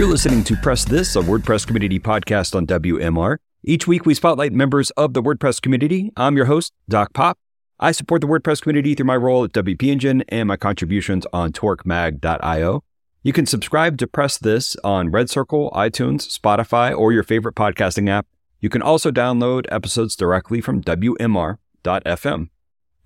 You're listening to Press This, a WordPress community podcast on WMR. Each week, we spotlight members of the WordPress community. I'm your host, Doc Pop. I support the WordPress community through my role at WP Engine and my contributions on torquemag.io. You can subscribe to Press This on Red Circle, iTunes, Spotify, or your favorite podcasting app. You can also download episodes directly from WMR.fm.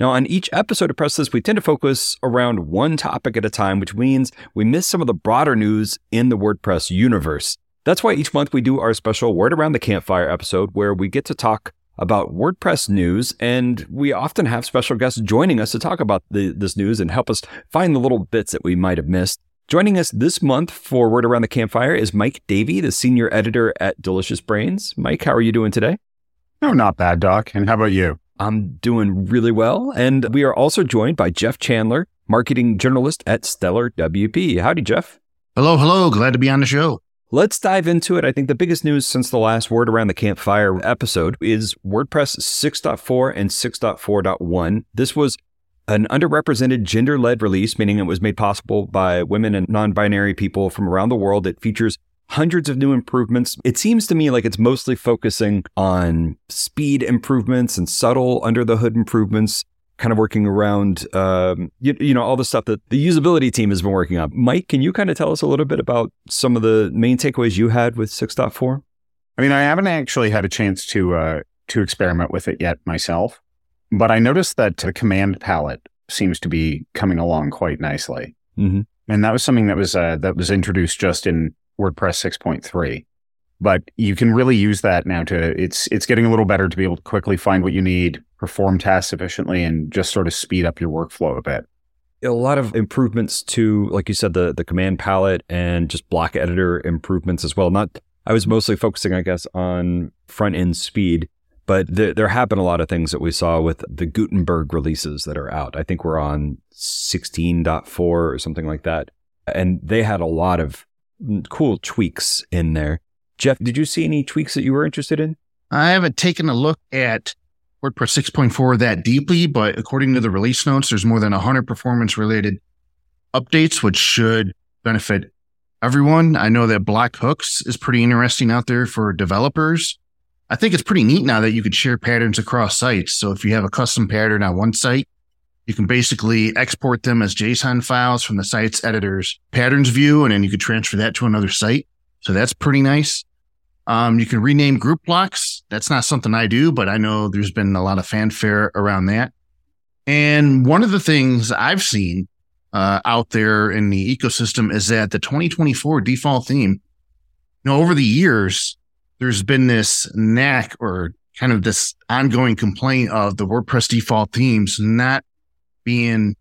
Now, on each episode of Press This, we tend to focus around one topic at a time, which means we miss some of the broader news in the WordPress universe. That's why each month we do our special Word Around the Campfire episode, where we get to talk about WordPress news, and we often have special guests joining us to talk about the, this news and help us find the little bits that we might have missed. Joining us this month for Word Around the Campfire is Mike Davey, the senior editor at Delicious Brains. Mike, how are you doing today? Oh, not bad, Doc. And how about you? I'm doing really well. And we are also joined by Jeff Chandler, marketing journalist at Stellar WP. Howdy, Jeff. Hello, hello. Glad to be on the show. Let's dive into it. I think the biggest news since the last Word Around the Campfire episode is WordPress 6.4 and 6.4.1. This was an underrepresented gender led release, meaning it was made possible by women and non binary people from around the world. It features hundreds of new improvements. It seems to me like it's mostly focusing on speed improvements and subtle under the hood improvements, kind of working around, um, you, you, know, all the stuff that the usability team has been working on. Mike, can you kind of tell us a little bit about some of the main takeaways you had with 6.4? I mean, I haven't actually had a chance to uh, to experiment with it yet myself, but I noticed that the command palette seems to be coming along quite nicely. Mm-hmm. And that was something that was uh, that was introduced just in WordPress 6.3. But you can really use that now to it's it's getting a little better to be able to quickly find what you need, perform tasks efficiently, and just sort of speed up your workflow a bit. A lot of improvements to, like you said, the the command palette and just block editor improvements as well. Not I was mostly focusing, I guess, on front end speed, but th- there have been a lot of things that we saw with the Gutenberg releases that are out. I think we're on 16.4 or something like that. And they had a lot of cool tweaks in there. Jeff, did you see any tweaks that you were interested in? I haven't taken a look at WordPress 6.4 that deeply, but according to the release notes, there's more than 100 performance related updates, which should benefit everyone. I know that Block Hooks is pretty interesting out there for developers. I think it's pretty neat now that you could share patterns across sites. So if you have a custom pattern on one site, you can basically export them as JSON files from the site's editor's patterns view, and then you could transfer that to another site. So that's pretty nice. Um, you can rename group blocks. That's not something I do, but I know there's been a lot of fanfare around that. And one of the things I've seen uh, out there in the ecosystem is that the 2024 default theme, you know, over the years, there's been this knack or kind of this ongoing complaint of the WordPress default themes not being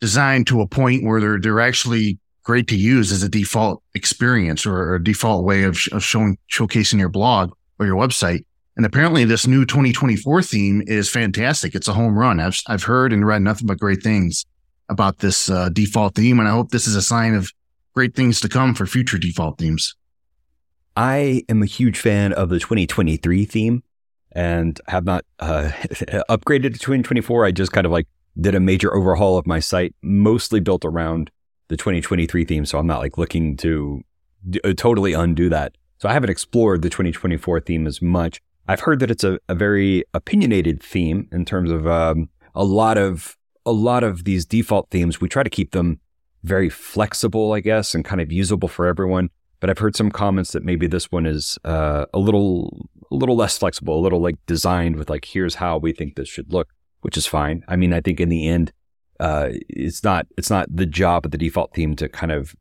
designed to a point where they're they're actually great to use as a default experience or a default way of, sh- of showing showcasing your blog or your website. And apparently, this new 2024 theme is fantastic. It's a home run. I've I've heard and read nothing but great things about this uh, default theme, and I hope this is a sign of great things to come for future default themes. I am a huge fan of the 2023 theme and have not uh, upgraded to 2024. I just kind of like did a major overhaul of my site, mostly built around the 2023 theme. So I'm not like looking to d- uh, totally undo that. So I haven't explored the 2024 theme as much. I've heard that it's a, a very opinionated theme in terms of um, a lot of a lot of these default themes. We try to keep them very flexible, I guess, and kind of usable for everyone. But I've heard some comments that maybe this one is uh, a little a little less flexible, a little like designed with like here's how we think this should look, which is fine. I mean, I think in the end, uh, it's not it's not the job of the default theme to kind of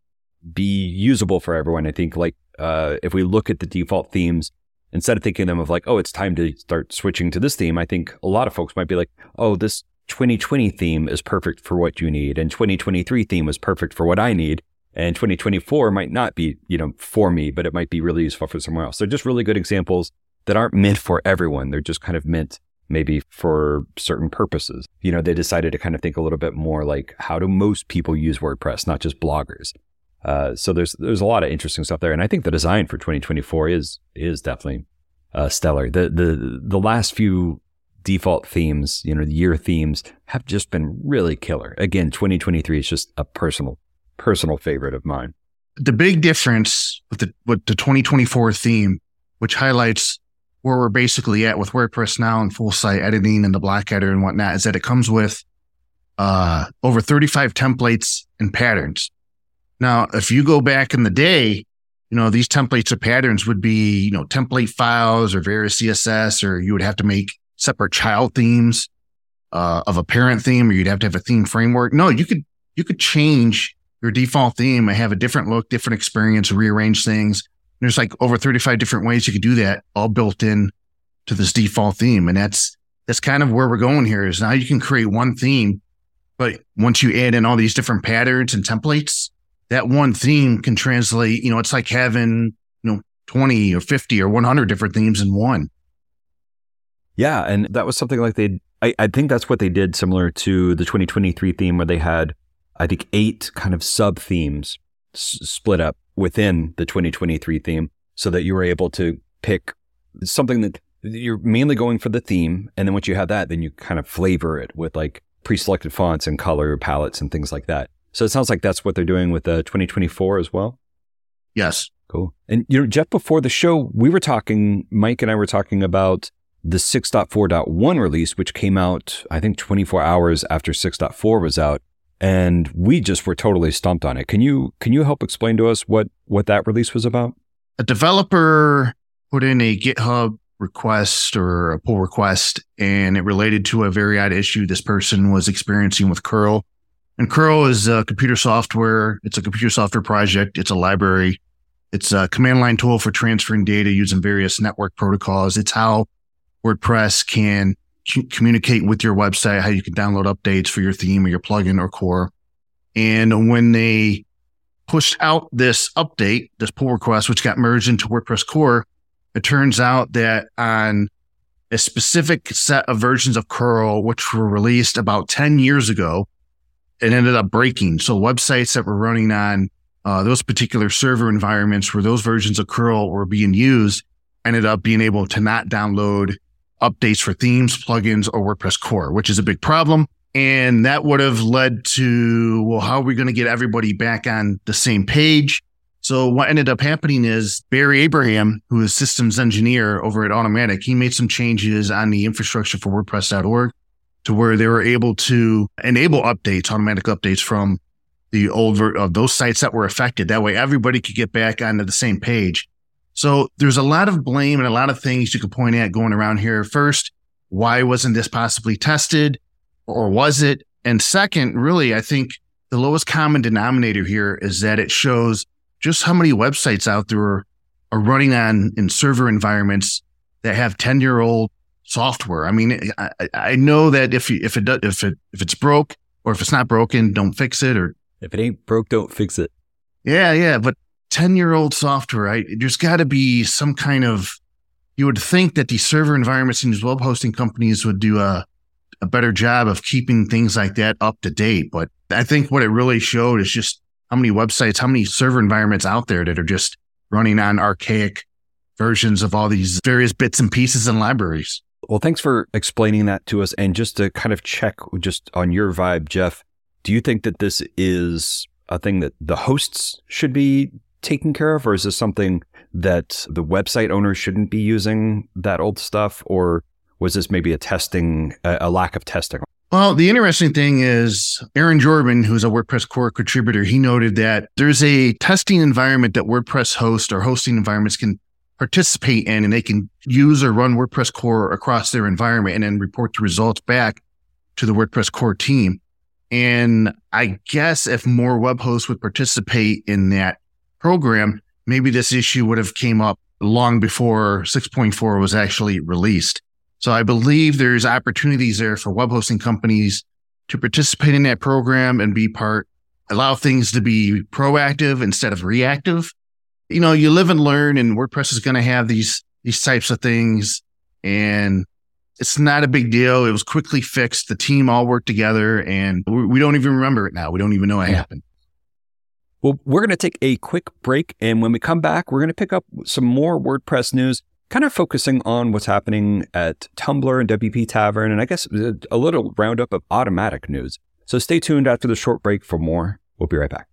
be usable for everyone. I think like uh, if we look at the default themes, instead of thinking of them of like, oh, it's time to start switching to this theme, I think a lot of folks might be like, oh, this 2020 theme is perfect for what you need, and 2023 theme is perfect for what I need. And 2024 might not be, you know, for me, but it might be really useful for someone else. They're just really good examples that aren't meant for everyone. They're just kind of meant maybe for certain purposes. You know, they decided to kind of think a little bit more like how do most people use WordPress, not just bloggers. Uh, so there's there's a lot of interesting stuff there, and I think the design for 2024 is is definitely uh, stellar. The the the last few default themes, you know, the year themes have just been really killer. Again, 2023 is just a personal personal favorite of mine. The big difference with the with the 2024 theme, which highlights where we're basically at with WordPress now and full site editing and the block editor and whatnot, is that it comes with uh, over 35 templates and patterns. Now, if you go back in the day, you know, these templates or patterns would be, you know, template files or various CSS, or you would have to make separate child themes uh, of a parent theme, or you'd have to have a theme framework. No, you could you could change your default theme and have a different look, different experience, rearrange things. There's like over 35 different ways you could do that, all built in to this default theme. And that's that's kind of where we're going here is now you can create one theme, but once you add in all these different patterns and templates, that one theme can translate, you know, it's like having, you know, 20 or 50 or 100 different themes in one. Yeah. And that was something like they, I, I think that's what they did similar to the 2023 theme where they had, I think, eight kind of sub themes s- split up within the 2023 theme so that you were able to pick something that you're mainly going for the theme. And then once you have that, then you kind of flavor it with like pre selected fonts and color palettes and things like that. So it sounds like that's what they're doing with uh, the 2024 as well. Yes. Cool. And you know, Jeff, before the show, we were talking, Mike and I were talking about the 6.4.1 release, which came out, I think, 24 hours after 6.4 was out. And we just were totally stumped on it. Can you can you help explain to us what what that release was about? A developer put in a GitHub request or a pull request, and it related to a very odd issue this person was experiencing with curl and curl is a computer software. It's a computer software project. It's a library. It's a command line tool for transferring data using various network protocols. It's how WordPress can communicate with your website, how you can download updates for your theme or your plugin or core. And when they pushed out this update, this pull request, which got merged into WordPress core, it turns out that on a specific set of versions of curl, which were released about 10 years ago, it ended up breaking. So websites that were running on uh, those particular server environments where those versions of curl were being used ended up being able to not download updates for themes, plugins, or WordPress core, which is a big problem. And that would have led to, well, how are we going to get everybody back on the same page? So what ended up happening is Barry Abrahamson, who is systems engineer over at Automattic, he made some changes on the infrastructure for WordPress.org to where they were able to enable updates, automatic updates from the old ver- of those sites that were affected. That way everybody could get back onto the same page. So there's a lot of blame and a lot of things you could point at going around here. First, why wasn't this possibly tested or was it? And second, really, I think the lowest common denominator here is that it shows just how many websites out there are, are running on in server environments that have 10 year old software. I mean, I, I know that if you, if it does, if it if it's broke or if it's not broken, don't fix it. Or if it ain't broke, don't fix it. Yeah, yeah. But ten year old software, right? There's got to be some kind of. You would think that these server environments and these web hosting companies would do a a better job of keeping things like that up to date. But I think what it really showed is just how many websites, how many server environments out there that are just running on archaic versions of all these various bits and pieces and libraries. Well, thanks for explaining that to us. And just to kind of check just on your vibe, Jeff, do you think that this is a thing that the hosts should be taking care of, or is this something that the website owners shouldn't be using that old stuff, or was this maybe a testing, a lack of testing? Well, the interesting thing is Aaron Jorbin, who's a WordPress core contributor, he noted that there's a testing environment that WordPress hosts or hosting environments can participate in, and they can use or run WordPress core across their environment and then report the results back to the WordPress core team. And I guess if more web hosts would participate in that program, maybe this issue would have came up long before 6.4 was actually released. So I believe there's opportunities there for web hosting companies to participate in that program and be part, allow things to be proactive instead of reactive. You know, you live and learn and WordPress is going to have these, these types of things. And it's not a big deal. It was quickly fixed. The team all worked together and we don't even remember it now. We don't even know it yeah. happened. Well, we're going to take a quick break. And when we come back, we're going to pick up some more WordPress news, kind of focusing on what's happening at Tumblr and WP Tavern, and I guess uh, a little roundup of Automattic news. So stay tuned after the short break for more. We'll be right back.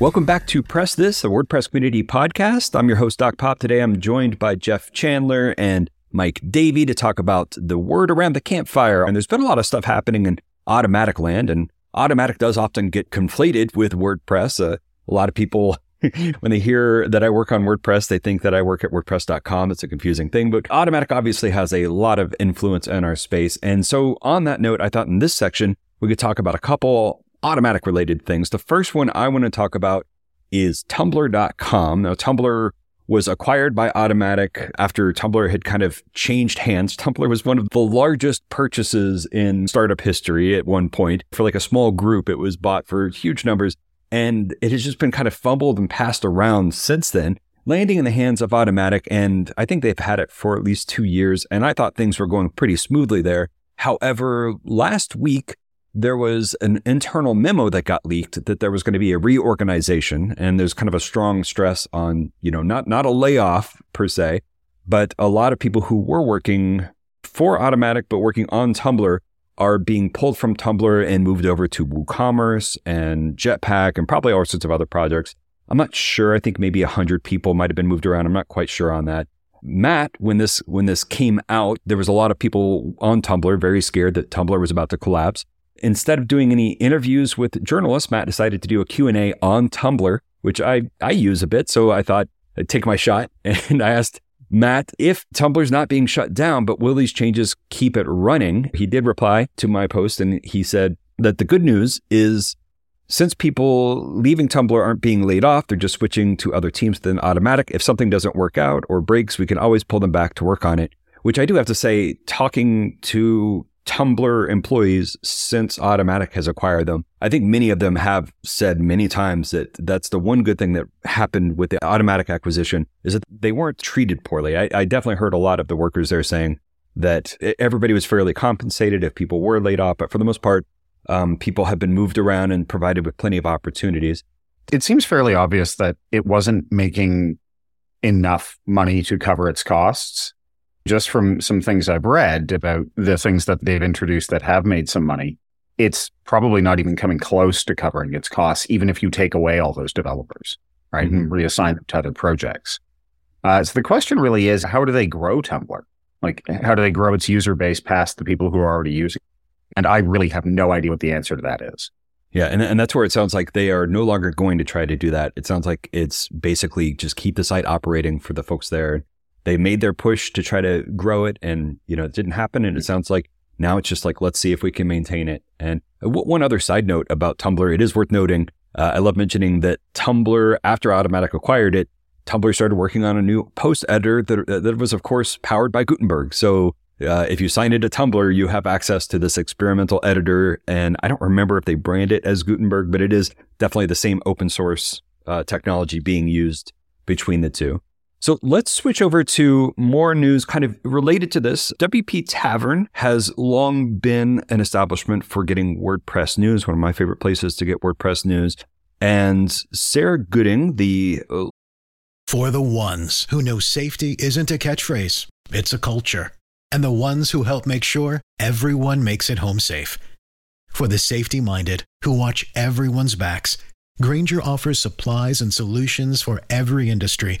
Welcome back to Press This, the WordPress community podcast. I'm your host, Doc Pop. Today I'm joined by Jeff Chandler and Mike Davey to talk about the word around the campfire. And there's been a lot of stuff happening in Automattic land, and Automattic does often get conflated with WordPress. Uh, a lot of people, when they hear that I work on WordPress, they think that I work at WordPress.com. It's a confusing thing, but Automattic obviously has a lot of influence in our space. And so, on that note, I thought in this section, we could talk about a couple Automattic related things. The first one I want to talk about is Tumblr.com. Now, Tumblr was acquired by Automattic after Tumblr had kind of changed hands. Tumblr was one of the largest purchases in startup history at one point. For like a small group, it was bought for huge numbers. And it has just been kind of fumbled and passed around since then, landing in the hands of Automattic. And I think they've had it for at least two years. And I thought things were going pretty smoothly there. However, last week, there was an internal memo that got leaked that there was going to be a reorganization and there's kind of a strong stress on, you know, not not a layoff per se, but a lot of people who were working for Automattic but working on Tumblr are being pulled from Tumblr and moved over to WooCommerce and Jetpack and probably all sorts of other projects. I'm not sure. I think maybe 100 people might have been moved around. I'm not quite sure on that. Matt, when this when this came out, there was a lot of people on Tumblr very scared that Tumblr was about to collapse instead of doing any interviews with journalists, Matt decided to do a Q&A on Tumblr, which I, I use a bit. So I thought I'd take my shot. And I asked Matt if Tumblr's not being shut down, but will these changes keep it running? He did reply to my post and he said that the good news is since people leaving Tumblr aren't being laid off, they're just switching to other teams than Automattic. If something doesn't work out or breaks, we can always pull them back to work on it. Which I do have to say, talking to Tumblr employees since Automattic has acquired them. I think many of them have said many times that that's the one good thing that happened with the Automattic acquisition is that they weren't treated poorly. I, I definitely heard a lot of the workers there saying that everybody was fairly compensated if people were laid off, but for the most part, um, people have been moved around and provided with plenty of opportunities. It seems fairly obvious that it wasn't making enough money to cover its costs just from some things I've read about the things that they've introduced that have made some money, it's probably not even coming close to covering its costs, even if you take away all those developers, right, mm-hmm. and reassign them to other projects. Uh, so the question really is, how do they grow Tumblr? Like, how do they grow its user base past the people who are already using it? And I really have no idea what the answer to that is. Yeah, and, and that's where it sounds like they are no longer going to try to do that. It sounds like it's basically just keep the site operating for the folks there they made their push to try to grow it and, you know, it didn't happen. And it sounds like now it's just like, let's see if we can maintain it. And w- one other side note about Tumblr, it is worth noting. Uh, I love mentioning that Tumblr, after Automattic acquired it, Tumblr started working on a new post editor that, that was, of course, powered by Gutenberg. So uh, if you sign into Tumblr, you have access to this experimental editor. And I don't remember if they brand it as Gutenberg, but it is definitely the same open source uh, technology being used between the two. So let's switch over to more news kind of related to this. WP Tavern has long been an establishment for getting WordPress news, one of my favorite places to get WordPress news. And Sarah Gooding, the. Uh, for the ones who know safety isn't a catchphrase, it's a culture. And the ones who help make sure everyone makes it home safe. For the safety minded who watch everyone's backs, Grainger offers supplies and solutions for every industry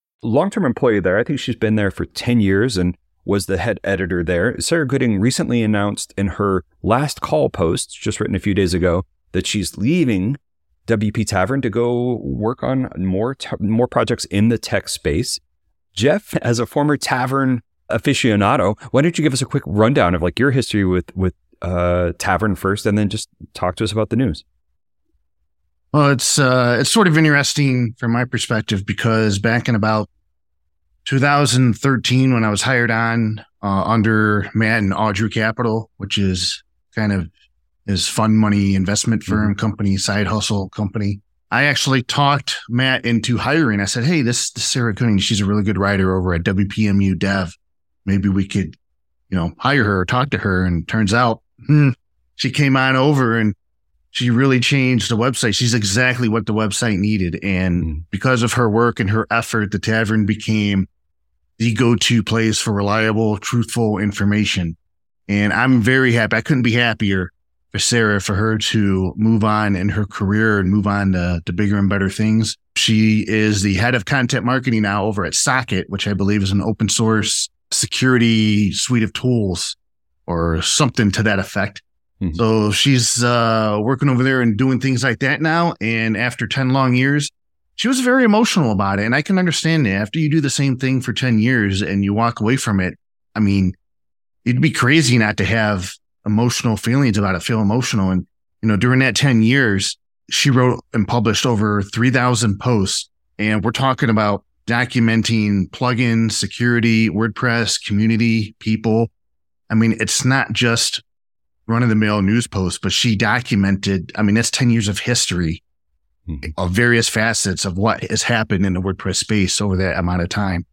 long-term employee there. I think she's been there for 10 years and was the head editor there. Sarah Gooding recently announced in her last call post, just written a few days ago, that she's leaving WP Tavern to go work on more more projects in the tech space. Jeff, as a former tavern aficionado, why don't you give us a quick rundown of like your history with with uh, Tavern first, and then just talk to us about the news? Well, it's uh, it's sort of interesting from my perspective because back in about 2013, when I was hired on uh, under Matt and Audrey Capital, which is kind of his fund money investment firm mm-hmm. company, side hustle company, I actually talked Matt into hiring. I said, "Hey, this, this Sarah Gooding, she's a really good writer over at WPMU Dev. Maybe we could, you know, hire her or talk to her." And turns out, hmm, she came on over and she really changed the website. She's exactly what the website needed. And mm. because of her work and her effort, the tavern became the go to place for reliable, truthful information. And I'm very happy. I couldn't be happier for Sarah, for her to move on in her career and move on to, to bigger and better things. She is the head of content marketing now over at Socket, which I believe is an open source security suite of tools or something to that effect. Mm-hmm. So she's uh, working over there and doing things like that now. And after 10 long years, she was very emotional about it. And I can understand it. After you do the same thing for 10 years and you walk away from it, I mean, it'd be crazy not to have emotional feelings about it, feel emotional. And, you know, during that 10 years, she wrote and published over 3,000 posts. And we're talking about documenting plugins, security, WordPress, community, people. I mean, it's not just run of the mill news post, but she documented, I mean, that's 10 years of history mm-hmm. of various facets of what has happened in the WordPress space over that amount of time.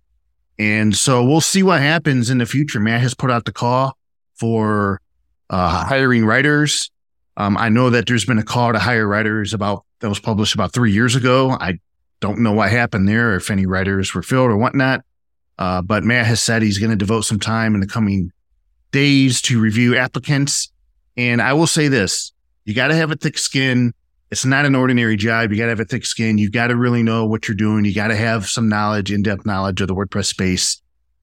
And so we'll see what happens in the future. Matt has put out the call for uh, hiring writers. Um, I know that there's been a call to hire writers about that was published about three years ago. I don't know what happened there, if any writers were filled or whatnot. Uh, but Matt has said he's going to devote some time in the coming days to review applicants and I will say this you got to have a thick skin. It's not an ordinary job. You got to have a thick skin. You got to really know what you're doing. You got to have some knowledge, in depth knowledge of the WordPress space.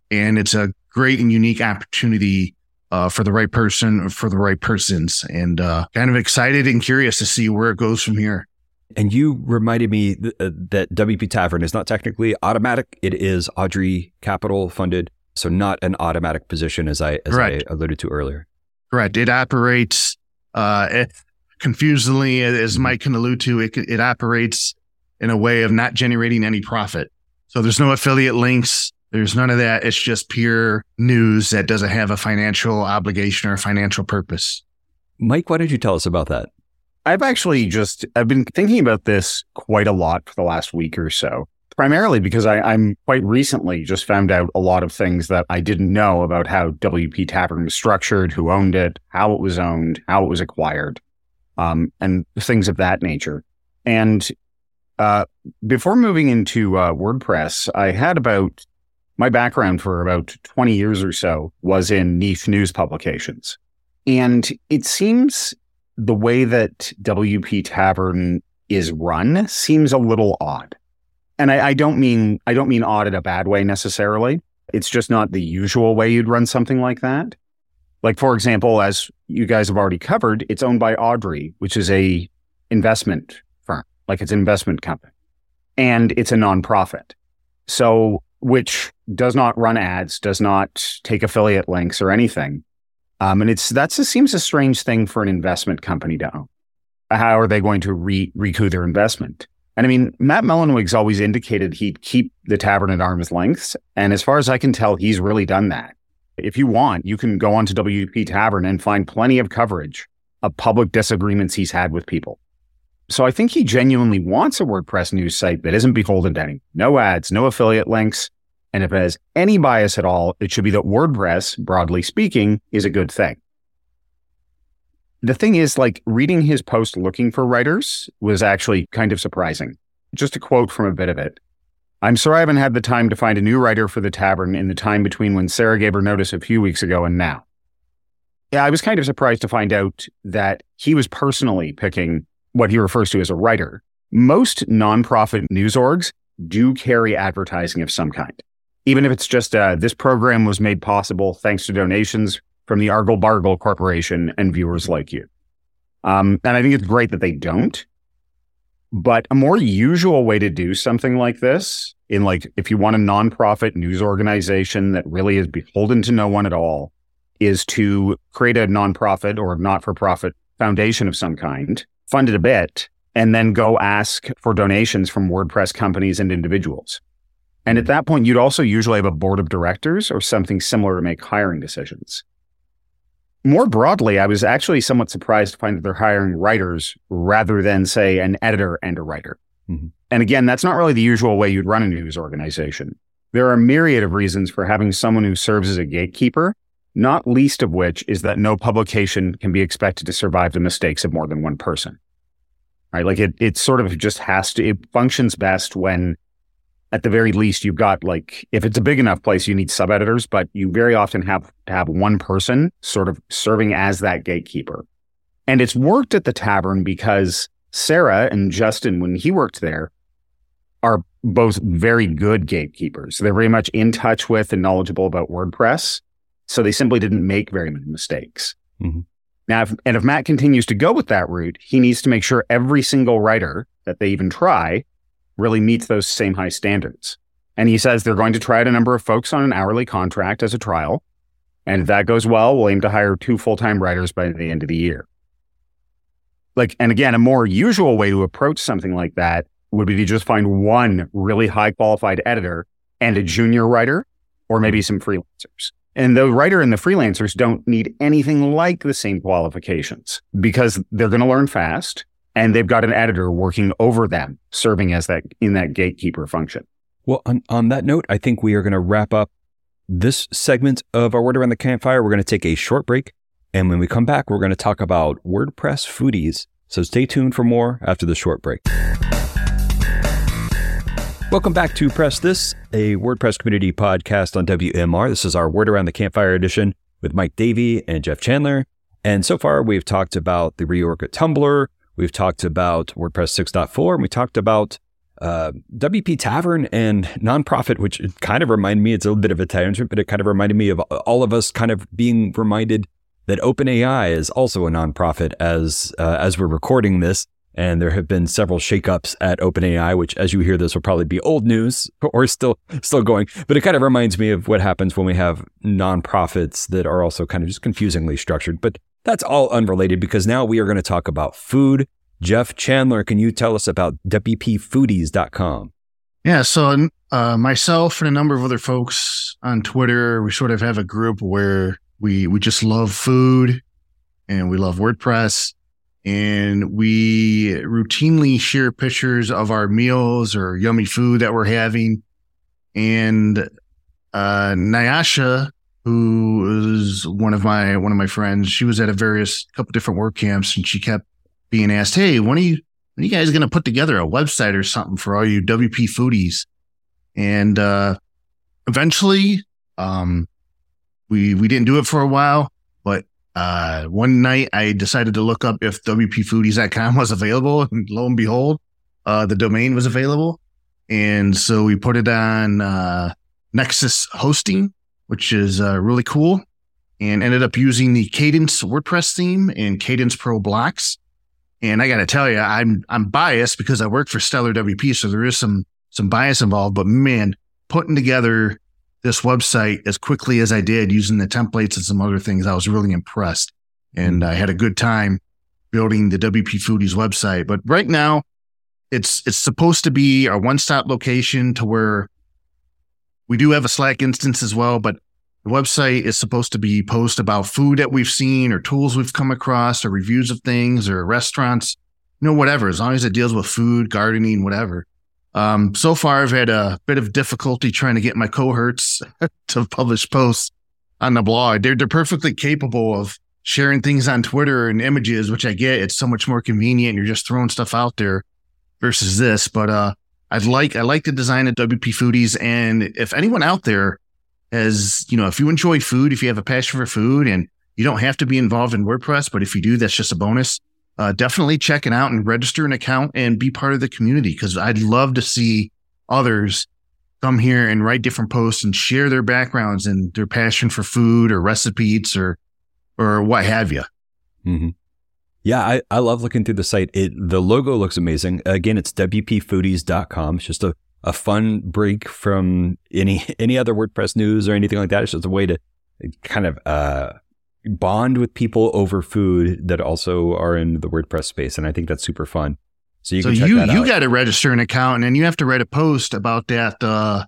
And it's a great and unique opportunity uh, for the right person or for the right persons. And uh, kind of excited and curious to see where it goes from here. And you reminded me th- uh, that WP Tavern is not technically Automattic. It is Audrey Capital funded. So not an Automattic position as I, as I alluded to earlier. Correct. It operates uh, it, confusingly, as mm-hmm. Mike can allude to, it, it operates in a way of not generating any profit. So there's no affiliate links. There's none of that. It's just pure news that doesn't have a financial obligation or a financial purpose. Mike, why don't you tell us about that? I've actually just I've been thinking about this quite a lot for the last week or so. Primarily because I, I'm quite recently just found out a lot of things that I didn't know about how WP Tavern was structured, who owned it, how it was owned, how it was acquired, um, and things of that nature. And uh, before moving into uh, WordPress, I had about my background for about 20 years or so was in niche news publications. And it seems the way that WP Tavern is run seems a little odd. And I, I, don't mean I don't mean in a bad way necessarily. It's just not the usual way you'd run something like that. Like for example, as you guys have already covered, it's owned by Audrey, which is a investment firm, like it's an investment company, and it's a nonprofit. So which does not run ads, does not take affiliate links or anything. Um, and it's that's a, seems a strange thing for an investment company to own. How are they going to re- recoup their investment? And I mean, Matt Mullenweg's always indicated he'd keep the tavern at arm's length. And as far as I can tell, he's really done that. If you want, you can go onto WP Tavern and find plenty of coverage of public disagreements he's had with people. So I think he genuinely wants a WordPress news site that isn't beholden to any, no ads, no affiliate links. And if it has any bias at all, it should be that WordPress, broadly speaking, is a good thing. The thing is, like reading his post looking for writers was actually kind of surprising. Just a quote from a bit of it. I'm sorry I haven't had the time to find a new writer for the tavern in the time between when Sarah gave her notice a few weeks ago and now. Yeah, I was kind of surprised to find out that he was personally picking what he refers to as a writer. Most nonprofit news orgs do carry advertising of some kind. Even if it's just uh, this program was made possible thanks to donations from the Argle Bargle Corporation and viewers like you. Um, and I think it's great that they don't. But a more usual way to do something like this, in like if you want a nonprofit news organization that really is beholden to no one at all, is to create a nonprofit or not for profit foundation of some kind, fund it a bit, and then go ask for donations from WordPress companies and individuals. And at that point, you'd also usually have a board of directors or something similar to make hiring decisions more broadly, I was actually somewhat surprised to find that they're hiring writers rather than, say, an editor and a writer. Mm-hmm. And again, that's not really the usual way you'd run a news organization. There are a myriad of reasons for having someone who serves as a gatekeeper, not least of which is that no publication can be expected to survive the mistakes of more than one person. Right? Like it, it sort of just has to, it functions best when at the very least, you've got like, if it's a big enough place, you need sub editors, but you very often have, have one person sort of serving as that gatekeeper. And it's worked at the tavern because Sarah and Justin, when he worked there, are both very good gatekeepers. They're very much in touch with and knowledgeable about WordPress. So they simply didn't make very many mistakes. Mm-hmm. Now, if, and if Matt continues to go with that route, he needs to make sure every single writer that they even try really meets those same high standards. And he says they're going to try out a number of folks on an hourly contract as a trial. And if that goes well, we'll aim to hire two full time writers by the end of the year. Like, and again, a more usual way to approach something like that would be to just find one really high qualified editor and a junior writer, or maybe some freelancers. And the writer and the freelancers don't need anything like the same qualifications because they're going to learn fast and they've got an editor working over them, serving as that in that gatekeeper function. Well, on, on that note, I think we are going to wrap up this segment of our Word Around the Campfire. We're going to take a short break. And when we come back, we're going to talk about WordPress foodies. So stay tuned for more after the short break. Welcome back to Press This, a WordPress community podcast on WMR. This is our Word Around the Campfire edition with Mike Davey and Jeff Chandler. And so far, we've talked about the reorg at Tumblr, We've talked about WordPress 6.4 and we talked about uh, WP Tavern and nonprofit, which kind of reminded me, it's a little bit of a tangent, but it kind of reminded me of all of us kind of being reminded that OpenAI is also a nonprofit as, uh, as we're recording this. And there have been several shakeups at OpenAI, which, as you hear this, will probably be old news or still still going. But it kind of reminds me of what happens when we have nonprofits that are also kind of just confusingly structured. But that's all unrelated because now we are going to talk about food. Jeff Chandler, can you tell us about WPFoodies.com? Yeah, so uh, myself and a number of other folks on Twitter, we sort of have a group where we we just love food and we love WordPress. and we routinely share pictures of our meals or yummy food that we're having. And uh, Nyasha, who is one of my one of my friends, she was at a various couple different WordCamps, and she kept being asked, "Hey, when are you when are you guys going to put together a website or something for all you WP foodies?" And uh, eventually, um, we we didn't do it for a while, but uh, one night I decided to look up if WPFoodies.com was available, and lo and behold, uh, the domain was available. And so we put it on uh, Nexcess Hosting, which is uh, really cool, and ended up using the Kadence WordPress theme and Kadence Pro blocks. And I got to tell you, I'm I'm biased because I work for Stellar WP, so there is some some bias involved. But man, putting together this website as quickly as I did using the templates and some other things, I was really impressed. And I had a good time building the WP Foodies website. But right now, it's it's supposed to be our one-stop location to where we do have a Slack instance as well, but the website is supposed to be post about food that we've seen or tools we've come across or reviews of things or restaurants, you know, whatever, as long as it deals with food, gardening, whatever. Um, so far, I've had a bit of difficulty trying to get my cohorts to publish posts on the blog. They're, they're perfectly capable of sharing things on Twitter and images, which I get. It's so much more convenient. You're just throwing stuff out there versus this. But uh, I like I like the design of WP Foodies. And if anyone out there has, you know, if you enjoy food, if you have a passion for food, and you don't have to be involved in WordPress, but if you do, that's just a bonus uh, definitely check it out and register an account and be part of the community because I'd love to see others come here and write different posts and share their backgrounds and their passion for food or recipes or or what have you. Mm-hmm. Yeah, I, I love looking through the site. It the logo looks amazing. Again, it's wpfoodies.com. It's just a, a fun break from any any other WordPress news or anything like that. It's just a way to kind of uh, bond with people over food that also are in the WordPress space, and I think that's super fun. So you so you you got to register an account, and you have to write a post about that uh,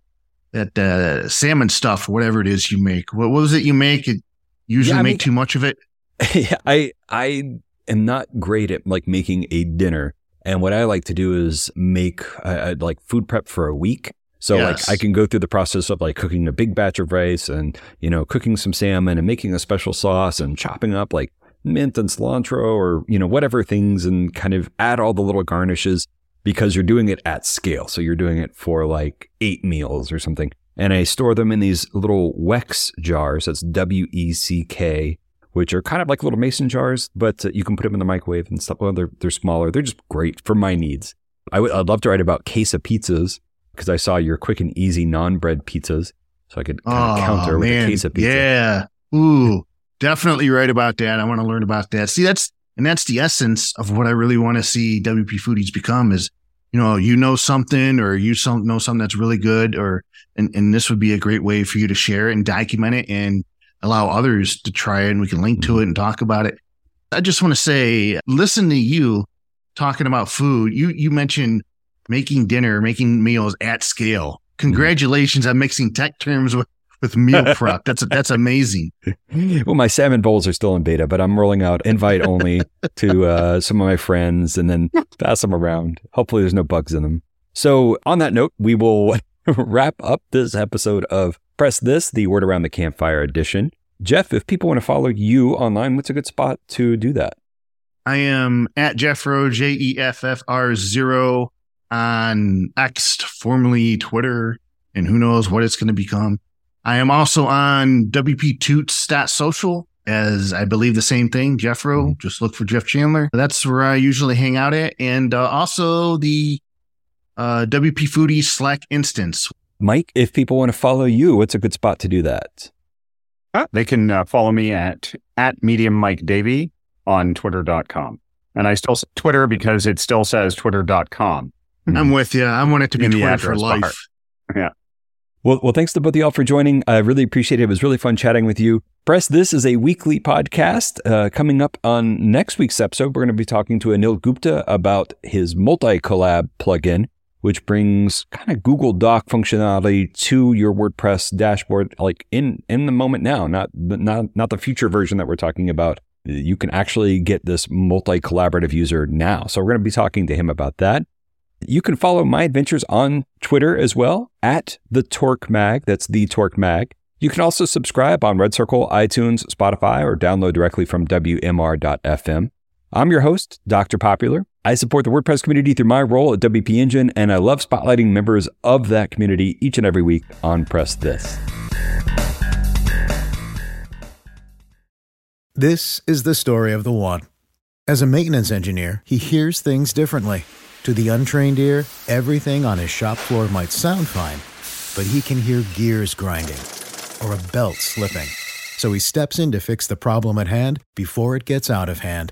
that uh, salmon stuff, whatever it is you make. What, what was it you make? It usually yeah, make mean, too much of it. I I am not great at like making a dinner, and what I like to do is make uh, like food prep for a week. So yes. like I can go through the process of like cooking a big batch of rice and, you know, cooking some salmon and making a special sauce and chopping up like mint and cilantro or, you know, whatever things and kind of add all the little garnishes because you're doing it at scale. So you're doing it for like eight meals or something. And I store them in these little Weck jars. That's W E C K, which are kind of like little mason jars, but uh, you can put them in the microwave and stuff. Well, they're, they're smaller. They're just great for my needs. I w- I'd love to write about queso pizzas because I saw your quick and easy non bread pizzas. So I could kind of oh, counter with a queso pizza. Yeah. Ooh, definitely right about that. I want to learn about that. See, that's, and that's the essence of what I really want to see WP Foodies become is, you know, you know something or you some, know something that's really good or, and, and this would be a great way for you to share and document it and allow others to try it and we can link to mm-hmm. it and talk about it. I just want to say, listen to you talking about food. You, you mentioned making dinner, making meals at scale. Congratulations on mixing tech terms with, with meal prep. That's that's amazing. Well, my salmon bowls are still in beta, but I'm rolling out invite only to uh, some of my friends and then pass them around. Hopefully, there's no bugs in them. So, on that note, we will wrap up this episode of Press This, the Word Around the Campfire edition. Jeff, if people want to follow you online, what's a good spot to do that? I am at Jeffro, J E F F R zero on X, formerly Twitter, and who knows what it's going to become. I am also on WP Toots Social as I believe the same thing, Jeffro. Mm-hmm. Just look for Jeff Chandler. That's where I usually hang out at. And uh, also the uh, WP Foodie Slack instance. Mike, if people want to follow you, what's a good spot to do that? Uh, they can uh, follow me at, at Medium Mike Davey on twitter.com. And I still say Twitter because it still says twitter.com. I'm with you. I want it to be Twitter for life. Bar. Yeah. Well, well, thanks to both of y'all for joining. I really appreciate it. It was really fun chatting with you. Press This is a weekly podcast. Uh, coming up on next week's episode, we're going to be talking to Anil Gupta about his Multicollab plugin, which brings kind of Google Doc functionality to your WordPress dashboard, like in in the moment now, not not not the future version that we're talking about you can actually get this multi collaborative user now. So we're going to be talking to him about that. You can follow my adventures on Twitter as well at the Torque Mag. That's the Torque Mag. You can also subscribe on Red Circle, iTunes, Spotify, or download directly from WMR.fm. I'm your host, Dr. Popular. I support the WordPress community through my role at WP Engine, and I love spotlighting members of that community each and every week on Press This. This is the story of the one. As a maintenance engineer, he hears things differently. To the untrained ear, everything on his shop floor might sound fine, but he can hear gears grinding or a belt slipping. So he steps in to fix the problem at hand before it gets out of hand.